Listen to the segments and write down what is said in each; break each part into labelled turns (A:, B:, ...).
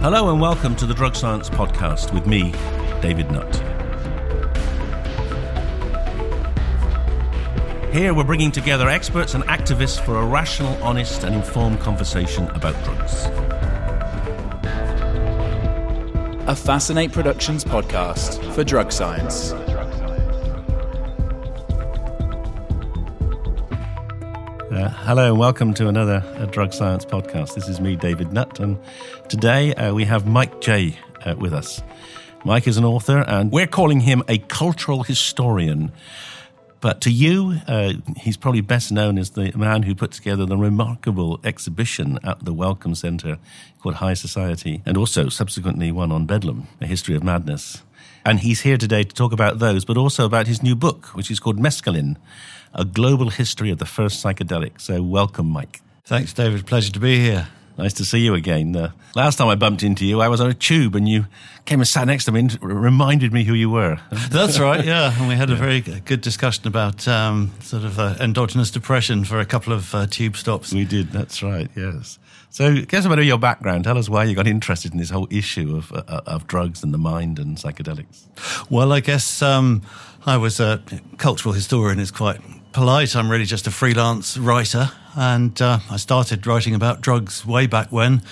A: Hello and welcome to the Drug Science Podcast with me, David Nutt. Here we're bringing together experts and activists for a rational, honest, and informed conversation about drugs.
B: A Fascinate Productions podcast for drug science.
A: Uh, hello and welcome to another uh, Drug Science Podcast. This is me, David Nutt, and today uh, we have Mike Jay uh, with us. Mike is an author, and we're calling him a cultural historian. But to you, uh, he's probably best known as the man who put together the remarkable exhibition at the Wellcome Centre called High Society, and also subsequently one on Bedlam, A History of Madness. And he's here today to talk about those, but also about his new book, which is called Mescaline A Global History of the First Psychedelic. So, welcome, Mike.
C: Thanks, David. Pleasure to be here.
A: Nice to see you again. Uh, last time I bumped into you, I was on a tube and you came and sat next to me and reminded me who you were.
C: That's right, yeah. And we had a very good discussion about um, sort of uh, endogenous depression for a couple of uh, tube stops.
A: We did, that's right, yes. So, give us a bit of your background. Tell us why you got interested in this whole issue of, uh, of drugs and the mind and psychedelics.
C: Well, I guess um, I was a cultural historian, it's quite polite. I'm really just a freelance writer. And uh, I started writing about drugs way back when,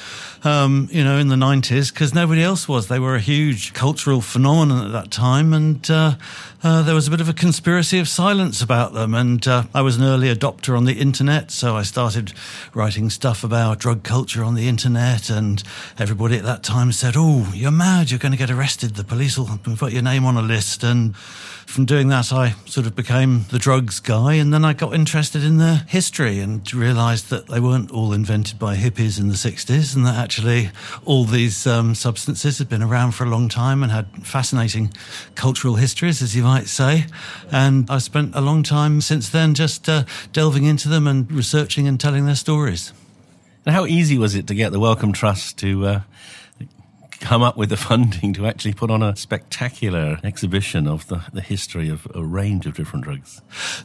C: um, you know, in the 90s, because nobody else was. They were a huge cultural phenomenon at that time. And uh, uh, there was a bit of a conspiracy of silence about them. And uh, I was an early adopter on the internet. So I started writing stuff about drug culture on the internet. And everybody at that time said, Oh, you're mad. You're going to get arrested. The police will put your name on a list. And from doing that, I sort of became the drugs guy. And then I got interested in the history and realised that they weren't all invented by hippies in the 60s and that actually all these um, substances had been around for a long time and had fascinating cultural histories, as you might say. And I've spent a long time since then just uh, delving into them and researching and telling their stories.
A: And how easy was it to get the Wellcome Trust to uh, come up with the funding to actually put on a spectacular exhibition of the, the history of a range of different drugs.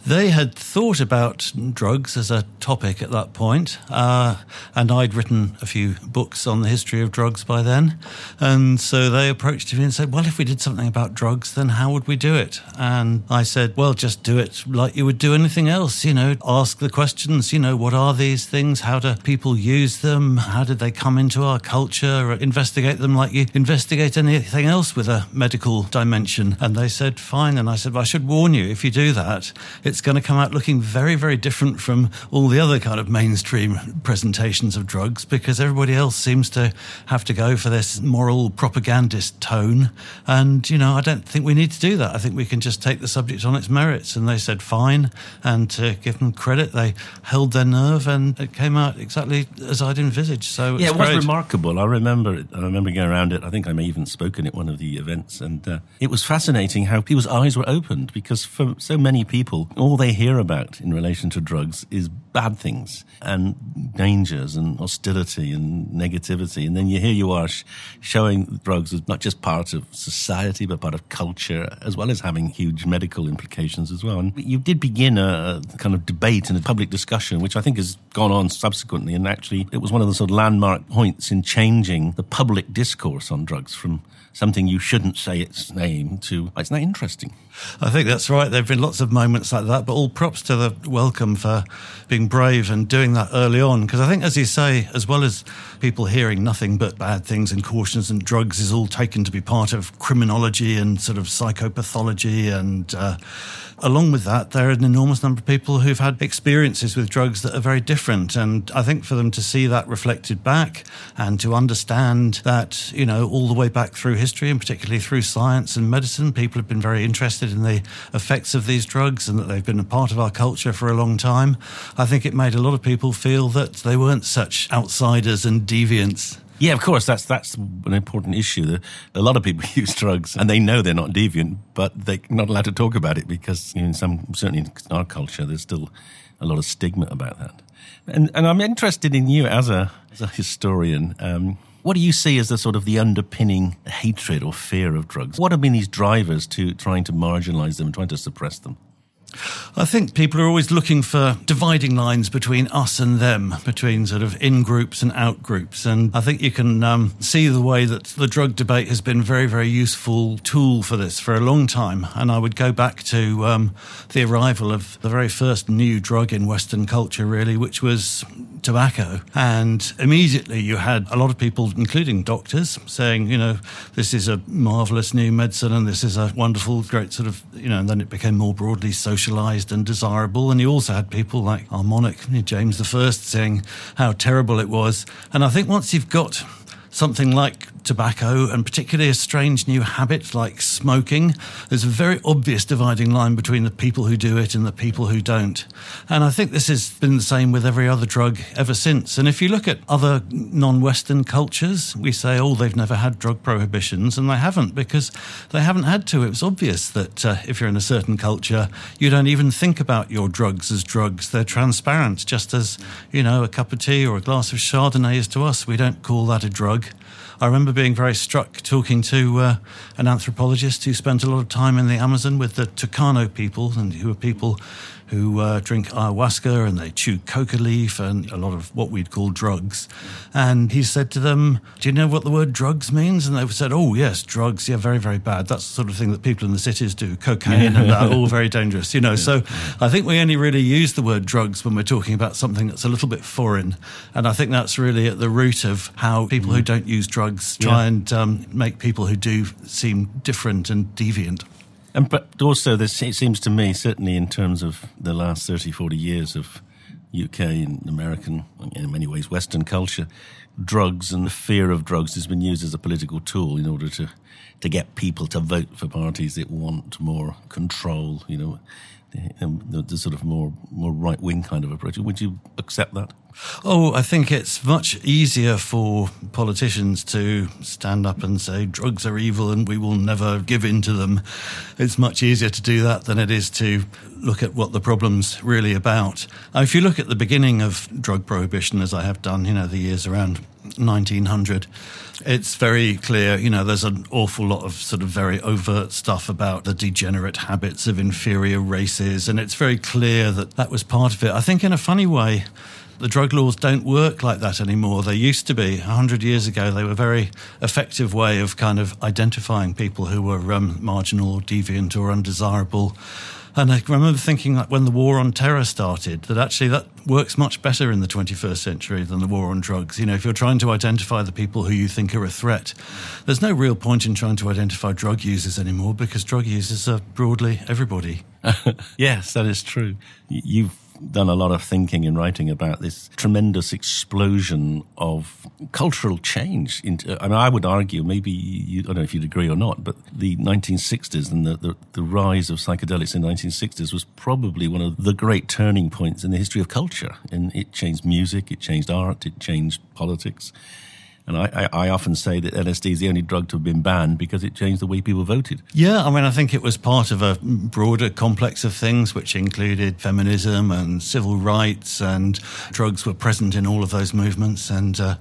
C: They had thought about drugs as a topic at that point, uh, and I'd written a few books on the history of drugs by then. And so they approached me and said, Well, if we did something about drugs, then how would we do it? And I said, Well, just do it like you would do anything else, you know, ask the questions, you know, what are these things? How do people use them? How did they come into our culture? Investigate them like you investigate anything else with a medical dimension. And they said, fine. And I said, well, I should warn you, if you do that, it's going to come out looking very, very different from all the other kind of mainstream presentations of drugs because everybody else seems to have to go for this moral propagandist tone. And, you know, I don't think we need to do that. I think we can just take the subject on its merits. And they said, fine. And to give them credit, they held their nerve and it came out exactly as I'd envisaged. So
A: yeah, it was
C: great.
A: remarkable. I remember it. I remember going around it. I think I may even spoken at one of the events, and uh, it was fascinating how people's eyes were opened because for so many people, all they hear about in relation to drugs is bad things and dangers and hostility and negativity, and then you here you are sh- showing drugs as not just part of society but part of culture, as well as having huge medical implications as well. And you did begin a, a kind of debate and a public discussion, which I think has gone on subsequently, and actually it was one of the sort of landmark points in changing the public discourse on drugs from something you shouldn't say its name to it's not that interesting.
C: I think that's right. There have been lots of moments like that, but all props to the Wellcome for being brave and doing that early on. Because I think, as you say, as well as people hearing nothing but bad things and cautions and drugs is all taken to be part of criminology and sort of psychopathology and. Uh, along with that, there are an enormous number of people who've had experiences with drugs that are very different. And I think for them to see that reflected back and to understand that, you know, all the way back through history and particularly through science and medicine, people have been very interested in the effects of these drugs and that they've been a part of our culture for a long time. I think it made a lot of people feel that they weren't such outsiders and deviants.
A: Yeah, of course, that's that's an important issue. A lot of people use drugs and they know they're not deviant, but they're not allowed to talk about it because in some certainly in our culture there's still a lot of stigma about that. And and I'm interested in you as a as a historian. Um, what do you see as the sort of the underpinning hatred or fear of drugs? What have been these drivers to trying to marginalize them trying to suppress them?
C: I think people are always looking for dividing lines between us and them, between sort of in groups and out groups. And I think you can um, see the way that the drug debate has been very, very useful tool for this for a long time. And I would go back to um, the arrival of the very first new drug in Western culture, really, which was tobacco. And immediately you had a lot of people, including doctors, saying, you know, this is a marvelous new medicine and this is a wonderful, great sort of, you know, and then it became more broadly socialized and desirable. And you also had people like our monarch, James I, saying how terrible it was. And I think once you've got something like tobacco and particularly a strange new habit like smoking, there's a very obvious dividing line between the people who do it and the people who don't. And I think this has been the same with every other drug ever since. And if you look at other non Western cultures, we say, oh, they've never had drug prohibitions, and they haven't because they haven't had to. It was obvious that uh, if you're in a certain culture, you don't even think about your drugs as drugs. They're transparent, just as, you know, a cup of tea or a glass of Chardonnay is to us. We don't call that a drug. I remember being very struck talking to uh, an anthropologist who spent a lot of time in the Amazon with the Tucano people, and who are people who uh, drink ayahuasca and they chew coca leaf and a lot of what we'd call drugs. And he said to them, Do you know what the word drugs means? And they said, Oh, yes, drugs. Yeah, very, very bad. That's the sort of thing that people in the cities do cocaine and that, all very dangerous, you know. Yeah. So I think we only really use the word drugs when we're talking about something that's a little bit foreign. And I think that's really at the root of how people mm. who don't use drugs try yeah. and um, make people who do seem different and deviant.
A: And but also, this it seems to me, certainly in terms of the last 30, 40 years of UK and American, in many ways, Western culture, drugs and the fear of drugs has been used as a political tool in order to to get people to vote for parties that want more control. You know, um, the, the sort of more more right wing kind of approach. Would you accept that?
C: Oh, I think it's much easier for politicians to stand up and say drugs are evil and we will never give in to them. It's much easier to do that than it is to look at what the problem's really about. If you look at the beginning of drug prohibition, as I have done, you know, the years around 1900, it's very clear, you know, there's an awful lot of sort of very overt stuff about the degenerate habits of inferior races, and it's very clear that that was part of it. I think, in a funny way, the drug laws don't work like that anymore. They used to be. A hundred years ago, they were a very effective way of kind of identifying people who were um, marginal or deviant or undesirable. And I remember thinking that when the war on terror started, that actually that works much better in the 21st century than the war on drugs. You know, if you're trying to identify the people who you think are a threat, there's no real point in trying to identify drug users anymore because drug users are broadly everybody.
A: yes, that is true. You've done a lot of thinking and writing about this tremendous explosion of cultural change. Into, I mean, I would argue, maybe you, I don't know if you'd agree or not, but the 1960s and the, the, the rise of psychedelics in the 1960s was probably one of the great turning points in the history of culture. And it changed music, it changed art, it changed politics. And I, I, I, often say that LSD is the only drug to have been banned because it changed the way people voted.
C: Yeah, I mean, I think it was part of a broader complex of things, which included feminism and civil rights, and drugs were present in all of those movements, and uh,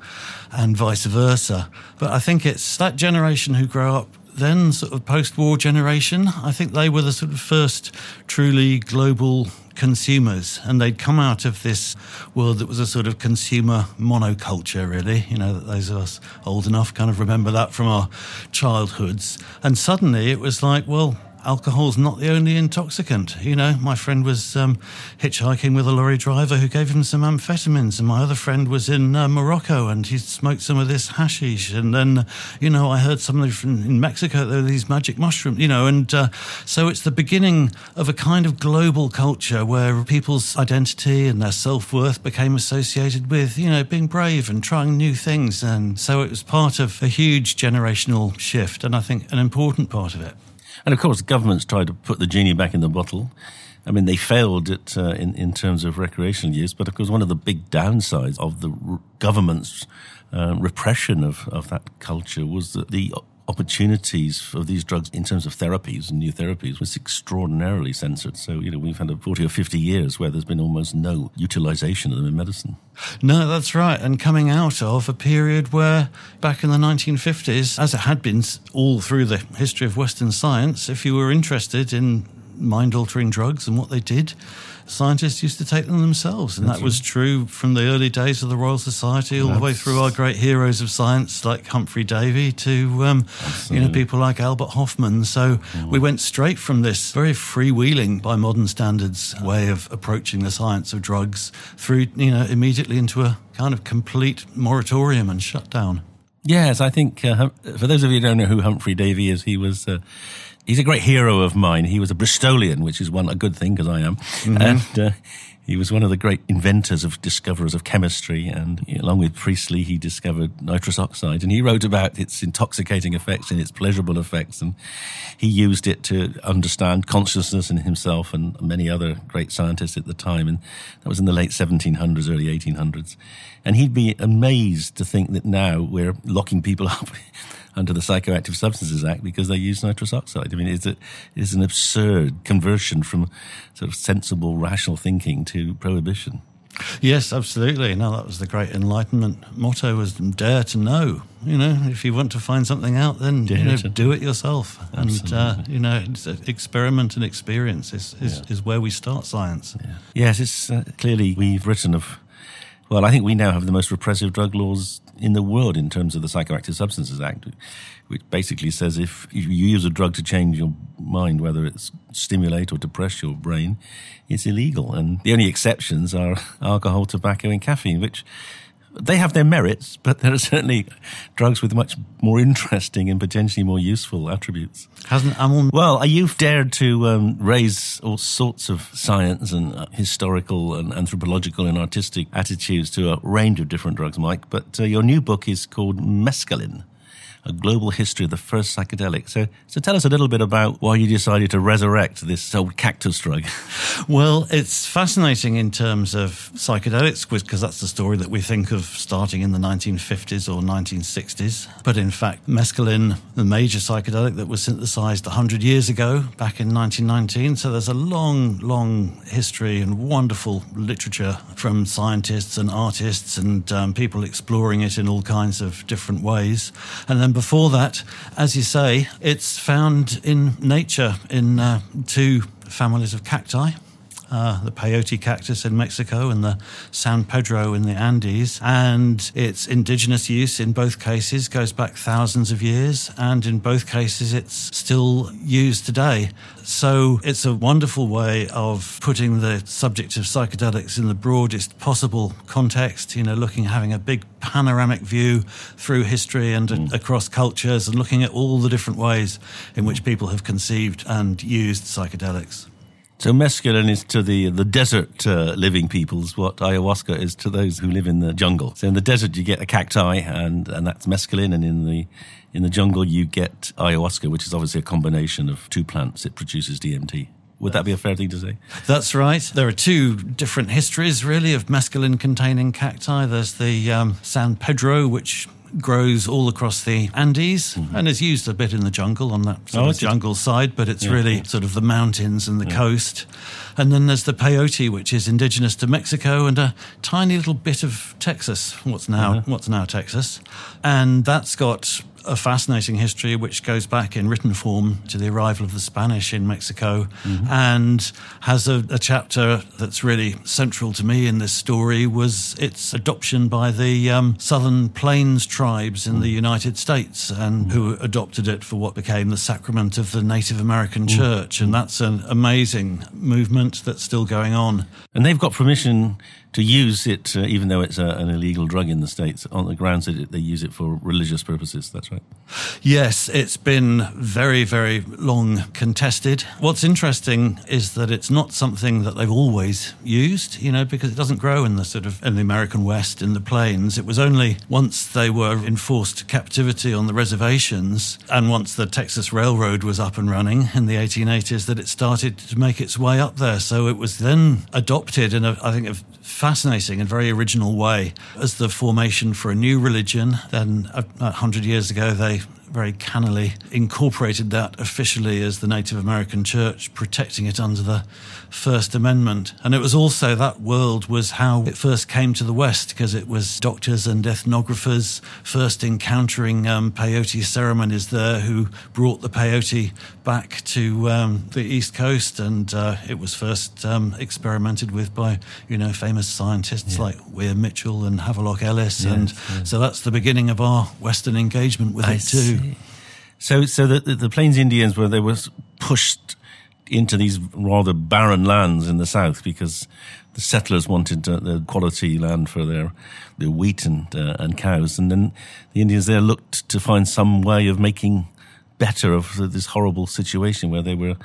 C: and vice versa. But I think it's that generation who grow up then, sort of post-war generation. I think they were the sort of first truly global consumers, and they'd come out of this world that was a sort of consumer monoculture, really. You know, those of us old enough kind of remember that from our childhoods. And suddenly it was like, well, alcohol's not the only intoxicant. You know, my friend was um, hitchhiking with a lorry driver who gave him some amphetamines, and my other friend was in uh, Morocco and he smoked some of this hashish. And then, you know, I heard something from in Mexico there were these magic mushrooms. You know, and uh, so it's the beginning of a kind of global culture where people's identity and their self worth became associated with, you know, being brave and trying new things. And so it was part of a huge generational shift, and I think an important part of it.
A: And of course, governments tried to put the genie back in the bottle. I mean, they failed it uh, in, in terms of recreational use, but of course, one of the big downsides of the government's uh, repression of, of that culture was that the opportunities for these drugs in terms of therapies and new therapies was extraordinarily censored. So, you know, we've had a 40 or 50 years where there's been almost no utilization of them in medicine.
C: No, that's right. And coming out of a period where back in the 1950s, as it had been all through the history of Western science, if you were interested in mind altering drugs and what they did, scientists used to take them themselves. And That's that was right. true from the early days of the Royal Society all That's... the way through our great heroes of science like Humphry Davy to, um, you know, people like Albert Hofmann. So mm. we went straight from this very freewheeling, by modern standards, way of approaching the science of drugs through, you know, immediately into a kind of complete moratorium and shutdown.
A: Yes, I think uh, for those of you who don't know who Humphry Davy is, he was uh, he's a great hero of mine. He was a Bristolian, which is one a good thing because I am, mm-hmm. and uh, he was one of the great inventors of discoverers of chemistry. And along with Priestley, he discovered nitrous oxide, and he wrote about its intoxicating effects and its pleasurable effects, and he used it to understand consciousness in himself and many other great scientists at the time. And that was in the late 1700s, early 1800s. And he'd be amazed to think that now we're locking people up under the Psychoactive Substances Act because they use nitrous oxide. I mean, it's, a, it's an absurd conversion from sort of sensible, rational thinking to prohibition.
C: Yes, absolutely. Now that was the great Enlightenment motto: was "Dare to know." You know, if you want to find something out, then you know, do it yourself. Absolutely. And uh, you know, experiment and experience is is, yeah. is, where we start science.
A: Yeah. Yes, it's uh, clearly we've written of well, I think we now have the most repressive drug laws in the world in terms of the Psychoactive Substances Act, which basically says if you use a drug to change your mind, whether it's stimulate or depress your brain, it's illegal. And the only exceptions are alcohol, tobacco, and caffeine, which they have their merits, but there are certainly drugs with much more interesting and potentially more useful attributes.
C: Hasn't Amon?
A: Well, you've dared to um, raise all sorts of science and uh, historical and anthropological and artistic attitudes to a range of different drugs, Mike. But uh, your new book is called Mescaline a global history of the first psychedelic. So, so tell us a little bit about why you decided to resurrect this old cactus drug.
C: Well, it's fascinating in terms of psychedelics because that's the story that we think of starting in the 1950s or 1960s. But in fact, mescaline, the major psychedelic that was synthesized 100 years ago, back in 1919. So there's a long, long history and wonderful literature from scientists and artists and um, people exploring it in all kinds of different ways. And then and before that, as you say, it's found in nature in uh, two families of cacti uh, the peyote cactus in Mexico and the San Pedro in the Andes. And its indigenous use in both cases goes back thousands of years, and in both cases, it's still used today. So it's a wonderful way of putting the subject of psychedelics in the broadest possible context, you know, looking, having a big panoramic view through history and mm. across cultures and looking at all the different ways in which people have conceived and used psychedelics.
A: So mescaline is to the the desert uh, living peoples what ayahuasca is to those who live in the jungle. So in the desert you get a cacti and and that's mescaline, and in the in the jungle you get ayahuasca, which is obviously a combination of two plants. It produces DMT. Would that be a fair thing to say?
C: That's right. There are two different histories, really, of mescaline containing cacti. There's the um, San Pedro, which grows all across the Andes mm-hmm. and is used a bit in the jungle on that sort oh, of jungle side, but it's yeah, really yeah. sort of the mountains and the yeah. coast. And then there's the peyote, which is indigenous to Mexico and a tiny little bit of Texas, what's now uh-huh. what's now Texas, and that's got a fascinating history which goes back in written form to the arrival of the Spanish in Mexico mm-hmm. and has a, a, chapter that's really central to me in this story was its adoption by the um, Southern Plains tribes in mm. the United States and mm. who adopted it for what became the sacrament of the Native American mm. Church. And that's an amazing movement that's still going on.
A: And they've got permission to use it, uh, even though it's a, an illegal drug in the States, on the grounds that they use it for religious purposes. That's right.
C: Yes, it's been very, very long contested. What's interesting is that it's not something that they've always used, you know, because it doesn't grow in the sort of in the American West, in the plains. It was only once they were enforced captivity on the reservations and once the Texas Railroad was up and running in the 1880s that it started to make its way up there. So it was then adopted in a, I think, fascinating and very original way as the formation for a new religion. Then, a, a hundred years ago, they very cannily incorporated that officially as the Native American Church, protecting it under the First Amendment. And it was also that world was how it first came to the West because it was doctors and ethnographers first encountering um, peyote ceremonies there who brought the peyote back to um, the East Coast. And uh, it was first um, experimented with by, you know, famous scientists yeah. like Weir Mitchell and Havelock Ellis. Yes, and yes. so that's the beginning of our Western engagement with
A: I
C: it too.
A: So, so the, the, the Plains Indians were they were pushed into these rather barren lands in the south because the settlers wanted uh, the quality land for their their wheat and uh, and cows, and then the Indians there looked to find some way of making better of this horrible situation where they were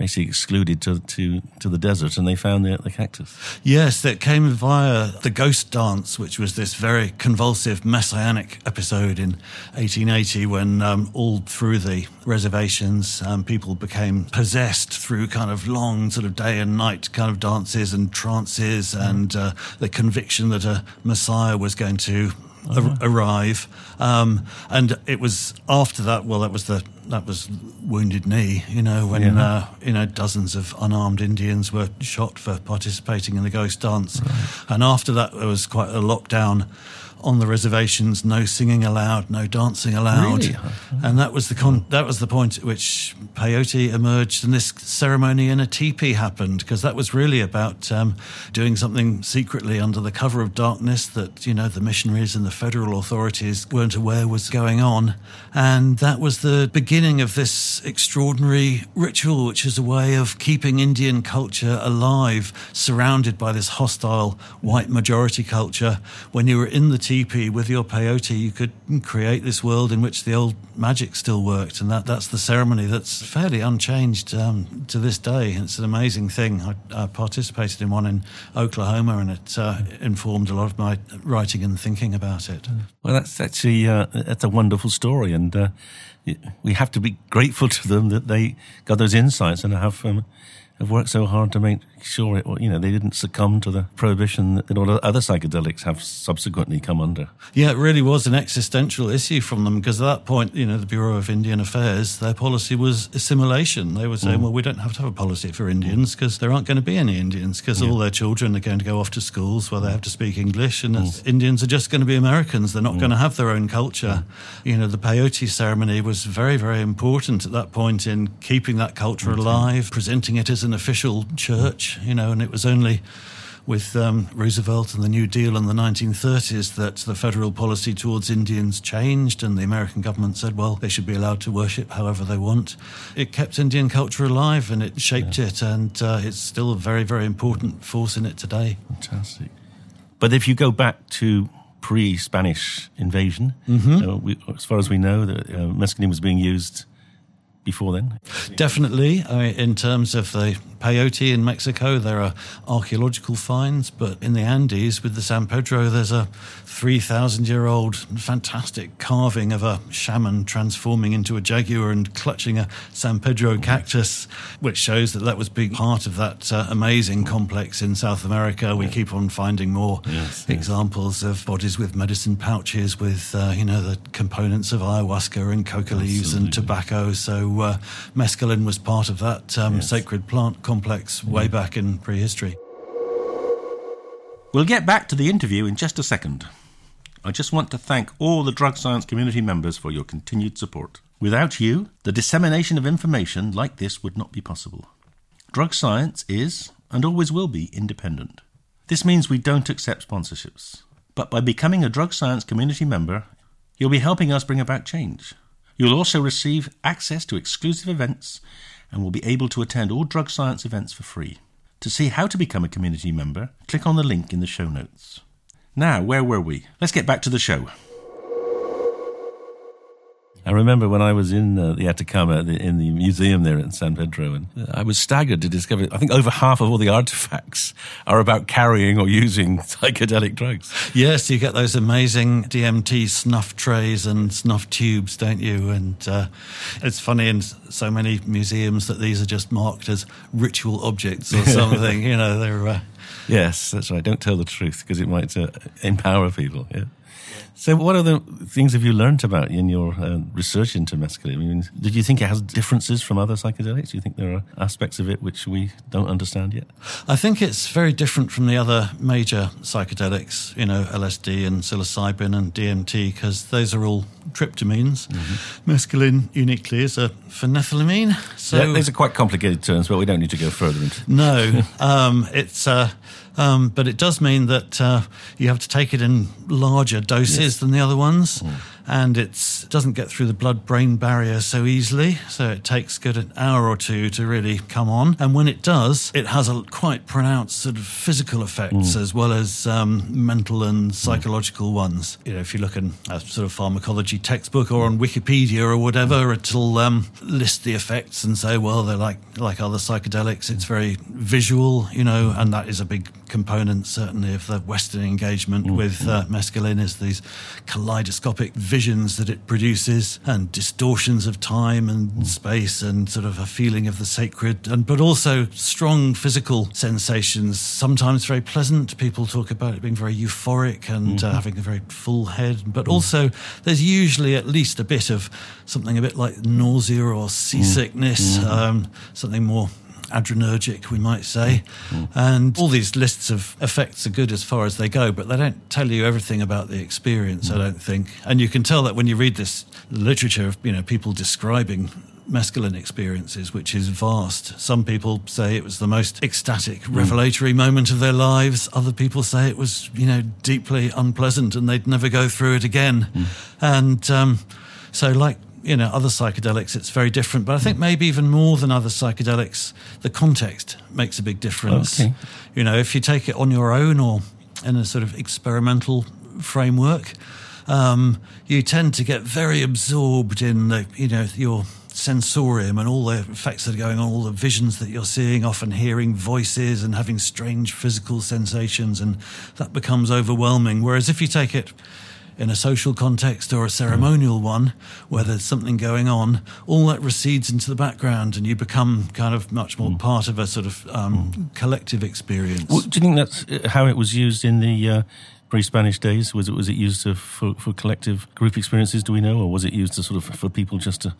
A: basically excluded to, to, to the desert and they found the, the cactus.
C: Yes, that came via the ghost dance, which was this very convulsive messianic episode in 1880 when um, all through the reservations um, people became possessed through kind of long sort of day and night kind of dances and trances mm. and uh, the conviction that a messiah was going to arrive. Um, and it was after that. Well, that was the that was Wounded Knee. You know when yeah. uh, you know dozens of unarmed Indians were shot for participating in the ghost dance, right. and after that there was quite a lockdown on the reservations, no singing allowed, no dancing allowed,
A: really?
C: and that was the con- that was the point at which peyote emerged, and this ceremony in a teepee happened because that was really about um, doing something secretly under the cover of darkness that you know the missionaries and the federal authorities weren't aware was going on, and that was the beginning of this extraordinary ritual, which is a way of keeping Indian culture alive, surrounded by this hostile white majority culture. When you were in the teepee with your peyote, you could create this world in which the old magic still worked, and that, that's the ceremony that's fairly unchanged um, to this day. It's an amazing thing. I, I, participated in one in Oklahoma, and it uh, informed a lot of my writing and thinking about it.
A: Well, that's actually uh, that's a wonderful story, and uh, we have to be grateful to them that they got those insights and have. Um, have worked so hard to make sure it, you know, they didn't succumb to the prohibition that all other psychedelics have subsequently come under.
C: Yeah, it really was an existential issue from them because at that point, you know, the Bureau of Indian Affairs, their policy was assimilation. They were saying, mm. well, we don't have to have a policy for Indians because there aren't going to be any Indians because yeah. all their children are going to go off to schools where they have to speak English and mm. Indians are just going to be Americans. They're not mm. going to have their own culture. You know, the peyote ceremony was very, very important at that point in keeping that culture alive, presenting it as an an official church, you know, and it was only with um, Roosevelt and the New Deal in the 1930s that the federal policy towards Indians changed, and the American government said, well, they should be allowed to worship however they want. It kept Indian culture alive and it shaped yeah. it, and uh, it's still a very, very important force in it today.
A: Fantastic. But if you go back to pre Spanish invasion,
C: mm-hmm.
A: uh, we, as far as we know, the, uh, mescaline was being used before then?
C: Definitely. I mean, in terms of the peyote in Mexico, there are archaeological finds, but in the Andes with the San Pedro, there's a 3,000 year old fantastic carving of a shaman transforming into a jaguar and clutching a San Pedro cactus, which shows that that was big part of that uh, amazing complex in South America. We keep on finding more yes, examples yes. of bodies with medicine pouches with, uh, you know, the components of ayahuasca and coca leaves and tobacco. So uh, mescaline was part of that um, yes. sacred plant complex way back in prehistory.
A: We'll get back to the interview in just a second. I just want to thank all the drug science community members for your continued support. Without you, the dissemination of information like this would not be possible. Drug science is, and always will be, independent. This means we don't accept sponsorships. But by becoming a drug science community member, you'll be helping us bring about change. You'll also receive access to exclusive events and will be able to attend all drug science events for free. To see how to become a community member, click on the link in the show notes. Now, where were we? Let's get back to the show. I remember when I was in uh, the Atacama, in the museum there in San Pedro, and uh, I was staggered to discover I think over half of all the artifacts are about carrying or using psychedelic drugs.
C: Yes, you get those amazing DMT snuff trays and snuff tubes, don't you? And uh, it's funny in so many museums that these are just marked as ritual objects or something. you know, they're uh,
A: Yes, that's right. Don't tell the truth because it might uh, empower people. Yeah. So, what other things have you learnt about in your uh, research into mescaline? I mean, did you think it has differences from other psychedelics? Do you think there are aspects of it which we don't understand yet?
C: I think it's very different from the other major psychedelics, you know, LSD and psilocybin and DMT, because those are all tryptamines. Mm-hmm. Mescaline uniquely is a phenethylamine.
A: So yeah, these are quite complicated terms, but we don't need to go further into.
C: No, um, it's. Uh, um, but it does mean that uh, you have to take it in larger doses yes. than the other ones. Mm and it doesn't get through the blood brain barrier so easily. So it takes good an hour or two to really come on. And when it does, it has a quite pronounced sort of physical effects mm. as well as um, mental and psychological mm. ones. You know, if you look in a sort of pharmacology textbook or on Wikipedia or whatever, it'll um, list the effects and say, well, they're like like other psychedelics. It's very visual, you know, and that is a big component certainly of the Western engagement mm. with uh, mescaline is these kaleidoscopic visions that it produces and distortions of time and mm. space and sort of a feeling of the sacred and but also strong physical sensations sometimes very pleasant people talk about it being very euphoric and mm-hmm. uh, having a very full head but mm. also there's usually at least a bit of something a bit like nausea or seasickness mm-hmm. um, something more adrenergic, we might say. Mm. And all these lists of effects are good as far as they go, but they don't tell you everything about the experience, mm. I don't think. And you can tell that when you read this literature of you know people describing mescaline experiences, which is vast. Some people say it was the most ecstatic, mm. revelatory moment of their lives. Other people say it was, you know, deeply unpleasant and they'd never go through it again. Mm. And um, so, like you know other psychedelics it's very different but i think maybe even more than other psychedelics the context makes a big difference okay. you know if you take it on your own or in a sort of experimental framework um, you tend to get very absorbed in the you know your sensorium and all the effects that are going on, all the visions that you're seeing, often hearing voices and having strange physical sensations, and that becomes overwhelming. Whereas if you take it in a social context or a ceremonial one where there's something going on, all that recedes into the background and you become kind of much more mm. part of a sort of um, mm. collective experience.
A: Well, do you think that's uh, how it was used in the uh, pre-Spanish days? Was it was it used to, for, for collective group experiences? Do we know, or was it used to sort of for people just to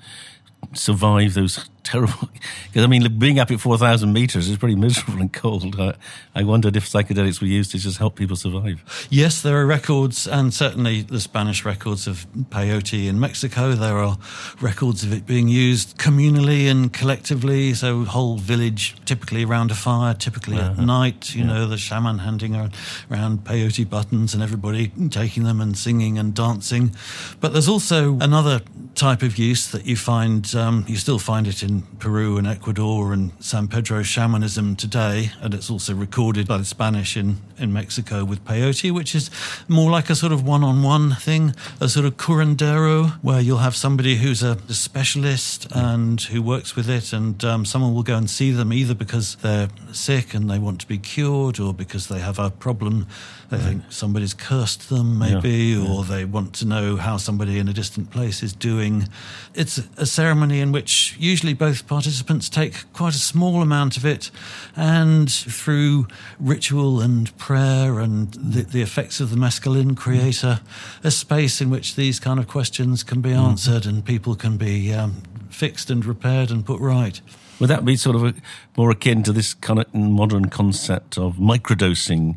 A: survive those terrible. Because I mean, being up at four thousand meters is pretty miserable and cold. I, I, wondered if psychedelics were used to just help people survive.
C: Yes, there are records, and certainly the Spanish records of peyote in Mexico. There are records of it being used communally and collectively. So, whole village, typically around a fire, typically uh-huh. at night. You yeah. know, the shaman handing around peyote buttons and everybody taking them and singing and dancing. But there's also another type of use that you find. Um, you still find it in Peru and Ecuador and San Pedro shamanism today, and it's also recorded by the Spanish in, in Mexico with peyote, which is more like a sort of one on one thing, a sort of curandero, where you'll have somebody who's a, a specialist and who works with it, and um, someone will go and see them either because they're sick and they want to be cured or because they have a problem. They right. think somebody's cursed them, maybe, yeah. or yeah. they want to know how somebody in a distant place is doing. It's a ceremony in which usually both participants take quite a small amount of it, and through ritual and prayer and the, the effects of the mescaline create a, a, space in which these kind of questions can be mm. answered and people can be um, fixed and repaired and put right.
A: Would that be sort of a, more akin to this kind of modern concept of microdosing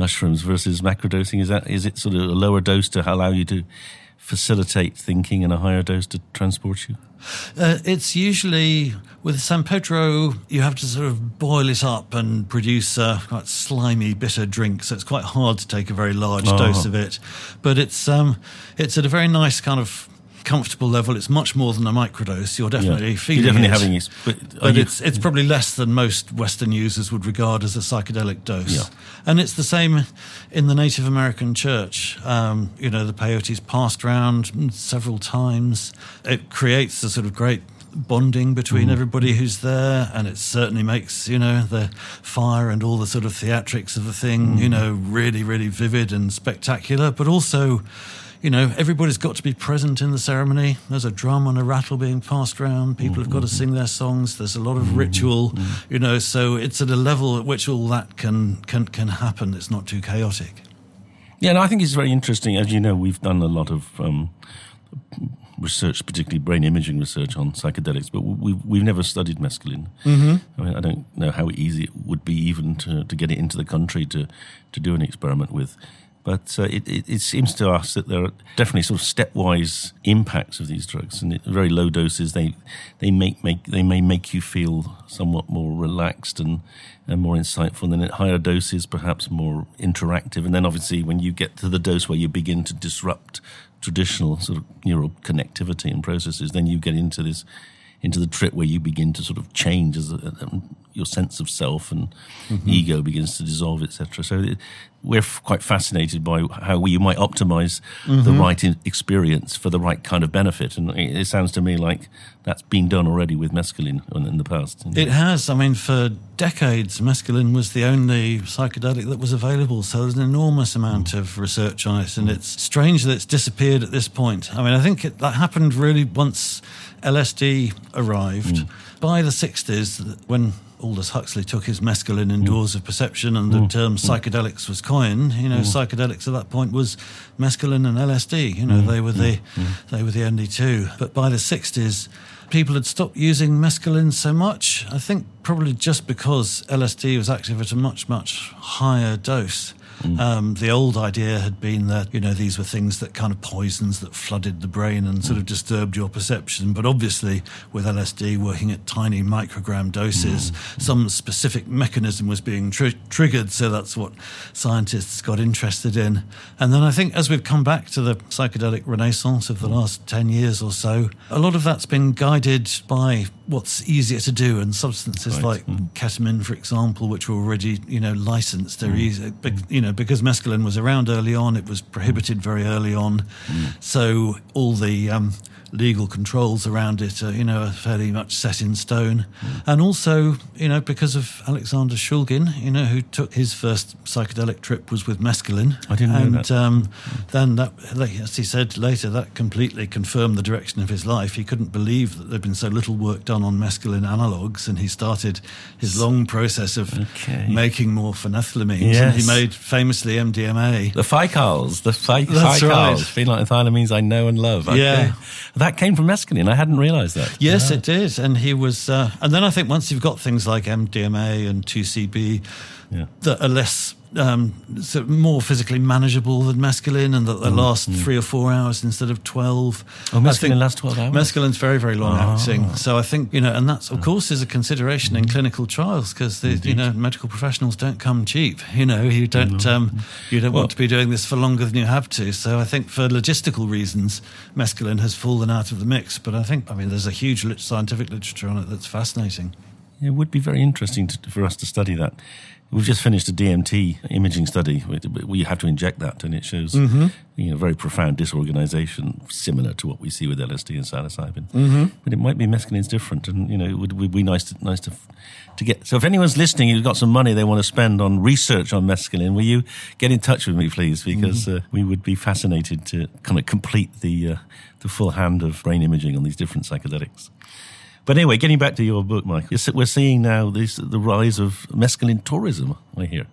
A: mushrooms versus macrodosing? Is that is it sort of a lower dose to allow you to facilitate thinking and a higher dose to transport you?
C: Uh, it's usually with San Pedro, you have to sort of boil it up and produce a quite slimy, bitter drink. So it's quite hard to take a very large oh. dose of it. But it's um, it's at a very nice kind of comfortable level. It's much more than a microdose. You're definitely yeah. feeling
A: You're definitely
C: it,
A: having it,
C: but, but you, it's it's probably less than most Western users would regard as a psychedelic dose. Yeah. And it's the same in the Native American church. Um, you know, the peyote's passed around several times. It creates a sort of great bonding between mm. everybody who's there, and it certainly makes you know the fire and all the sort of theatrics of the thing, mm. you know, really, really vivid and spectacular. But also, you know, everybody's got to be present in the ceremony. There's a drum and a rattle being passed around. People have got to sing their songs. There's a lot of ritual, you know, so it's at a level at which all that can, can, can happen. It's not too chaotic.
A: Yeah, and I think it's very interesting. As you know, we've done a lot of um, research, particularly brain imaging research on psychedelics, but we've, we've never studied mescaline. Mm-hmm. I mean, I don't know how easy it would be even to, to get it into the country to, to do an experiment with. But uh, it, it, it, seems to us that there are definitely sort of stepwise impacts of these drugs, and at very low doses, they they make, make they may make you feel somewhat more relaxed and, and more insightful. And then at higher doses, perhaps more interactive. And then obviously, when you get to the dose where you begin to disrupt traditional sort of neural connectivity and processes, then you get into this into the trip where you begin to sort of change as a, your sense of self and mm-hmm. ego begins to dissolve, etc. So it, we're f- quite fascinated by how we might optimize mm-hmm. the right experience for the right kind of benefit. And it, it, sounds to me like that's been done already with mescaline in, in the past.
C: It has. I mean, for decades, mescaline was the only psychedelic that was available. So there's an enormous amount mm. of research on it. And mm. it's strange that it's disappeared at this point. I mean, I think it, that happened really once LSD arrived. Mm. By the 60s, when Aldous Huxley took his mescaline indoors mm. of perception and the mm. term mm. psychedelics was coined. You know, mm. psychedelics at that point was mescaline and LSD. You know, mm. they were the they were the only two. But by the sixties, people had stopped using mescaline so much. I think probably just because LSD was active at a much much higher dose. Mm. Um, the old idea had been that you know these were things that kind of poisons that flooded the brain and sort of mm. disturbed your perception. But obviously, with LSD working at tiny microgram doses, mm. some specific mechanism was being tr- triggered. So that's what scientists got interested in. And then I think as we've come back to the psychedelic renaissance of the last ten years or so, a lot of that's been guided by what's easier to do and substances right. like mm. ketamine, for example, which were already you know licensed. They're mm. easy, you know because mescaline was around early on, it was prohibited very early on. Mm. So all the um, legal controls around it, are, you know, are fairly much set in stone. Mm. And also, you know, because of Alexander Shulgin, you know, who took his first psychedelic trip was with mescaline.
A: I didn't
C: and,
A: know that.
C: Um, then that, as he said later, that completely confirmed the direction of his life. He couldn't believe that there'd been so little work done on mescaline analogues, and he started his long process of okay. making more phenethylamines. Yes. And he made famously MDMA.
A: The ficals, the fi- That's ficals, right. I know and love.
C: Yeah
A: that came from mescaline. I hadn't realised that.
C: Yes, it did. And he was, uh, and then I think once you've got things like MDMA and 2CB yeah. that are less um, so more physically manageable than mescaline, and that they mm, last mm. three or four hours instead of twelve.
A: Oh, mescaline lasts twelve hours.
C: Mescaline's very, very long oh. acting. So I think you know, and that's of course is a consideration mm. in clinical trials because you know medical professionals don't come cheap. You know, you don't um, you don't well, want to be doing this for longer than you have to. So I think for logistical reasons, mescaline has fallen out of the mix. But I think I mean there's a huge scientific literature on it that's fascinating.
A: It would be very interesting to, for us to study that. We've just finished a DMT imaging study We have to inject that, and it shows mm-hmm. you know very profound disorganization, similar to what we see with LSD and psilocybin. Mm-hmm. But it might be mescaline's different, and you know it would, would be nice to nice to to get. So if anyone's listening, who's got some money they want to spend on research on mescaline, will you get in touch with me, please? Because mm-hmm. uh, we would be fascinated to kind of complete the uh, the full hand of brain imaging on these different psychedelics. But anyway, getting back to your book, Mike, we're seeing now this, the rise of mescaline tourism, I hear.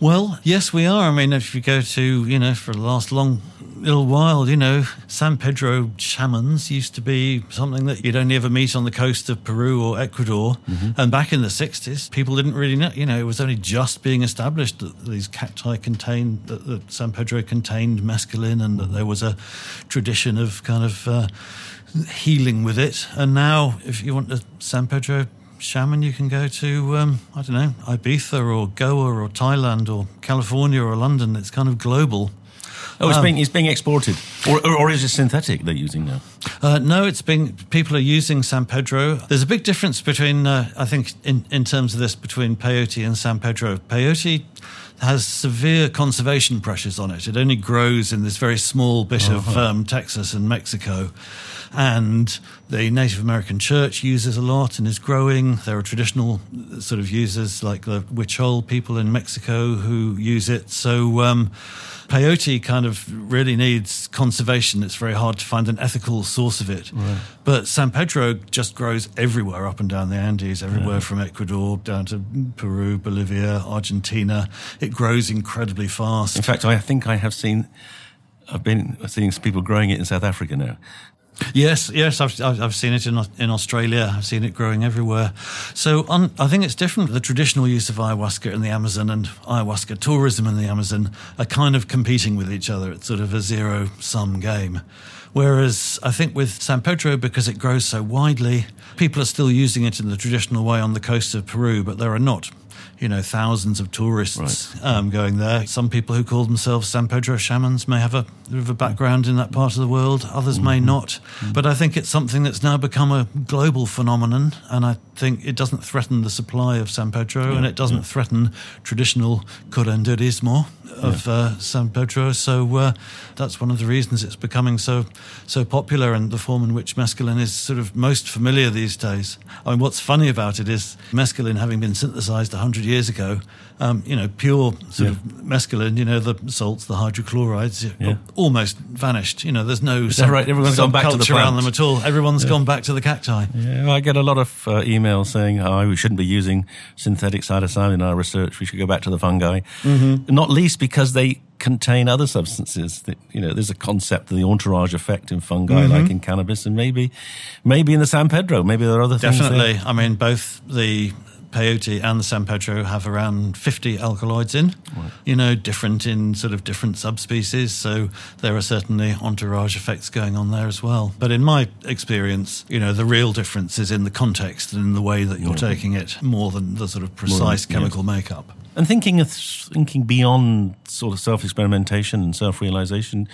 C: Well, yes, we are. I mean, if you go to, you know, for the last long little while, you know, San Pedro shamans used to be something that you'd only ever meet on the coast of Peru or Ecuador. Mm-hmm. And back in the 60s, people didn't really know, you know, it was only just being established that these cacti contained, that, that San Pedro contained mescaline and that there was a tradition of kind of. Uh, healing with it. And now, if you want a San Pedro shaman, you can go to, um, I don't know, Ibiza or Goa or Thailand or California or London. It's kind of global.
A: Oh, it's um, being it's being exported, or, or, or, is it synthetic they're using now?
C: Uh, no, it's being people are using San Pedro. There's a big difference between uh, I think in in terms of this between peyote and San Pedro. Peyote has severe conservation pressures on it. It only grows in this very small bit of uh-huh. um, Texas and Mexico and the Native American church uses a lot and is growing. There are traditional sort of users like the Huichol people in Mexico who use it. So, um, peyote kind of really needs conservation. It's very hard to find an ethical source of it. Right. But San Pedro just grows everywhere up and down the Andes, everywhere yeah. from Ecuador down to Peru, Bolivia, Argentina. It grows incredibly fast.
A: In fact, I think I have seen. I've been seeing people growing it in South Africa now.
C: Yes, yes, I've, I've seen it in, in Australia. I've seen it growing everywhere. So on, I think it's different. The traditional use of ayahuasca in the Amazon and ayahuasca tourism in the Amazon are kind of competing with each other. It's sort of a zero sum game. Whereas I think with San Pedro, because it grows so widely, people are still using it in the traditional way on the coast of Peru, but there are not you know, thousands of tourists right. um, going there. Some people who call themselves San Pedro shamans may have a of a background in that part of the world. Others mm-hmm. may not. Mm-hmm. But I think it's something that's now become a global phenomenon, and I think it doesn't threaten the supply of San Pedro, yeah. and it doesn't yeah. threaten traditional curanderismo of yeah. uh, San Pedro. So uh, that's one of the reasons it's becoming so so popular and the form in which mescaline is sort of most familiar these days. I mean, what's funny about it is mescaline having been synthesized 100 years ago, um, you know, pure sort yeah. of mescaline, you know, the salts, the hydrochlorides, yeah. almost vanished. You know, there's no
A: is right? Everyone's gone back to the
C: around them at all. Everyone's gone back to the cacti.
A: Yeah, well, I get a lot of uh, emails saying, "Oh, we shouldn't be using synthetic psilocybin in our research. We should go back to the fungi." Mm-hmm. Not least because they contain other substances. That, you know, there's a concept of the entourage effect in fungi, mm-hmm. like in cannabis, and maybe, maybe in the San Pedro. Maybe there are other
C: Definitely.
A: things.
C: Definitely. I mean, both the peyote and the San Pedro have around 50 alkaloids in, right. you know, different in sort of different subspecies. So there are certainly entourage effects going on there as well. But in my experience, you know, the real difference is in the context and in the way that you're mm. taking it more than the sort of precise than, chemical makeup.
A: And thinking of thinking beyond sort of self experimentation and self realization,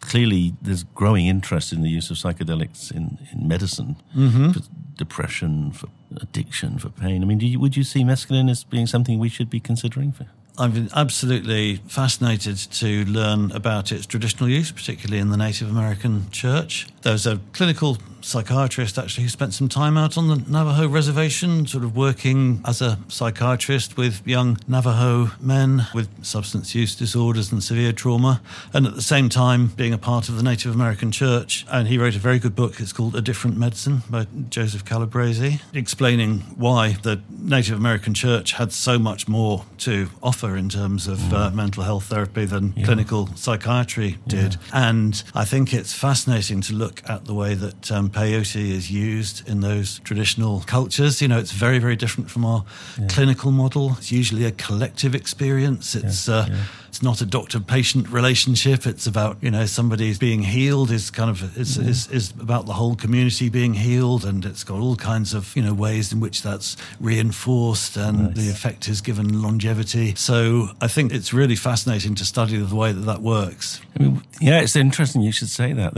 A: clearly there's growing interest in the use of psychedelics in, in medicine mm-hmm. for depression, for addiction, for pain. I mean, you, would you see mescaline as being something we should be considering for?
C: I've been absolutely fascinated to learn about its traditional use, particularly in the Native American church. There's a clinical psychiatrist actually who spent some time out on the Navajo reservation, sort of working as a psychiatrist with young Navajo men with substance use disorders and severe trauma, and at the same time being a part of the Native American Church. And he wrote a very good book. It's called A Different Medicine by Joseph Calabrese, explaining why the Native American Church had so much more to offer in terms of mm. uh, mental health therapy than yeah. clinical psychiatry did. Yeah. And I think it's fascinating to look at the way that um, peyote is used in those traditional cultures. You know, it's very, very different from our yeah. clinical model. It's usually a collective experience. It's yeah. Uh, yeah. It's not a doctor-patient relationship. It's about you know somebody being healed is kind of is, is, is about the whole community being healed, and it's got all kinds of you know ways in which that's reinforced, and nice. the effect is given longevity. So I think it's really fascinating to study the way that that works.
A: I mean, yeah, it's interesting you should say that.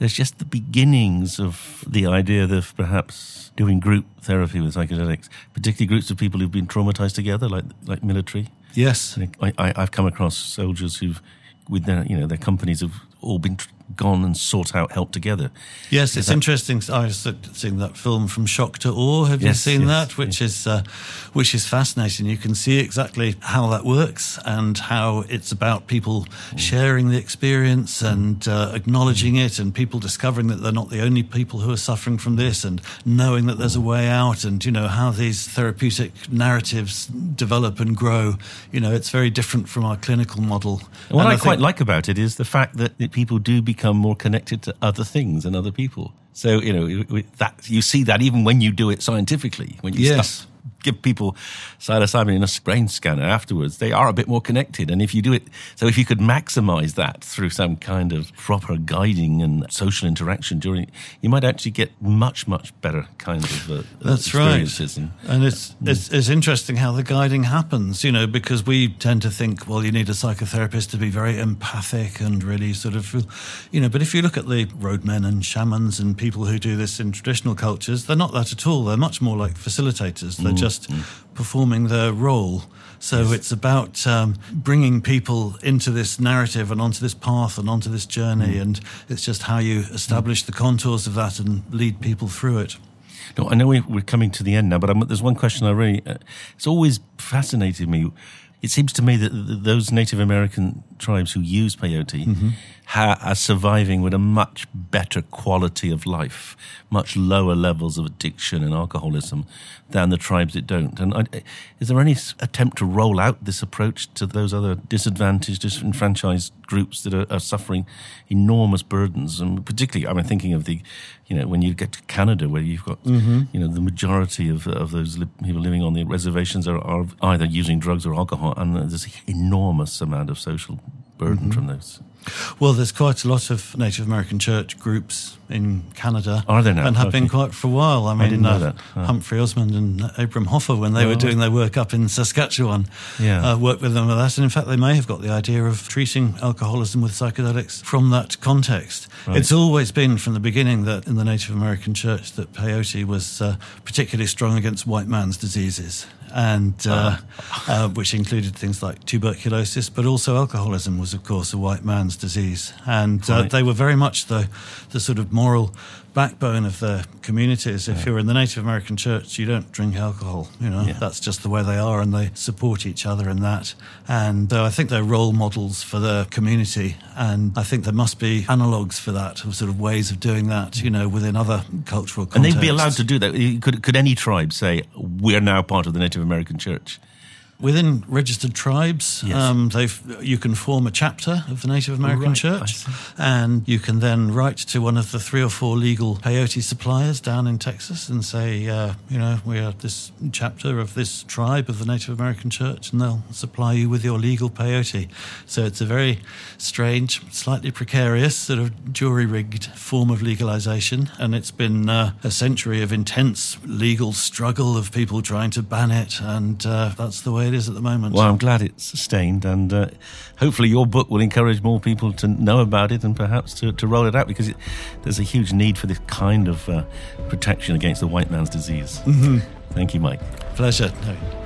A: There's just the beginnings of of the idea of perhaps doing group therapy with psychedelics, particularly groups of people who've been traumatized together, like like military.
C: Yes,
A: I, I've come across soldiers who've, with their you know their companies have all been gone and sought out help together.
C: Yes, it's that, interesting. I was seeing that film from shock to awe. Have yes, you seen yes, that? Which yes. is uh, which is fascinating. You can see exactly how that works and how it's about people mm. sharing the experience and uh, acknowledging it, and people discovering that they're not the only people who are suffering from this, and knowing that there's a way out, and you know how these therapeutic narratives develop and grow. You know, it's very different from our clinical model.
A: What I, I quite like about it is the fact that people do become become more connected to other things and other people. So you know that you see that even when you do it scientifically, when you yes. Give people psilocybin in a brain scanner afterwards, they are a bit more connected. And if you do it, so if you could maximize that through some kind of proper guiding and social interaction during, you might actually get much, much better kind of uh,
C: That's right. And, and it's, mm. it's, it's interesting how the guiding happens, you know, because we tend to think, well, you need a psychotherapist to be very empathic and really sort of, you know, but if you look at the roadmen and shamans and people who do this in traditional cultures, they're not that at all. They're much more like facilitators. They're mm. just just mm. performing their role. So yes. it's about um, bringing people into this narrative and onto this path and onto this journey, mm. and it's just how you establish mm. the contours of that and lead people through it.
A: No, I know we're coming to the end now, but I'm, there's one question I really, uh, it's always fascinated me it seems to me that those Native American tribes who use peyote mm-hmm. Ha- are surviving with a much better quality of life, much lower levels of addiction and alcoholism than the tribes that don't. And I, is there any attempt to roll out this approach to those other disadvantaged, disenfranchised groups that are, are suffering enormous burdens? And particularly, I'm thinking of the, you know, when you get to Canada, where you've got, mm-hmm. you know, the majority of, of those li- people living on the reservations are, are either using drugs or alcohol, and there's an enormous amount of social burden mm-hmm. from those.
C: Well, there's quite a lot of Native American church groups in Canada.
A: Are there now?
C: And have okay. been quite for a while. I mean,
A: I uh.
C: Oh. Humphry Osmond and Abram Hoffer, when they were doing their work up in Saskatchewan, yeah. uh, worked with them with that. And in fact, they may have got the idea of treating alcoholism with psychedelics from that context. Right. It's always been from the beginning that in the Native American church that peyote was uh, particularly strong against white man's diseases and uh, uh, which included things like tuberculosis, but also alcoholism was, of course, a white man's disease. And uh, right. they were very much the the sort of moral backbone of the communities. If yeah. you're in the Native American church, you don't drink alcohol. You know, yeah. that's just the way they are, and they support each other in that. And uh, I think they're role models for the community, and I think there must be analogues for that, or sort of ways of doing that. You know, within other cultural contexts.
A: And they'd be allowed to do that. Could could any tribe say we're now part of the Native American church?
C: Within registered tribes, yes. um, you can form a chapter of the Native American right, Church, and you can then write to one of the three or four legal peyote suppliers down in Texas and say, uh, you know, we are this chapter of this tribe of the Native American Church, and they'll supply you with your legal peyote. So it's a very strange, slightly precarious, sort of jury rigged form of legalization, and it's been uh, a century of intense legal struggle of people trying to ban it, and uh, that's the way it is at the moment.
A: Well, I'm glad it's sustained, and uh, hopefully your book will encourage more people to know about it and perhaps to, to roll it out because it, there's a huge need for this kind of uh, protection against the white man's disease. Mm-hmm. Thank you, Mike.
C: Pleasure. No.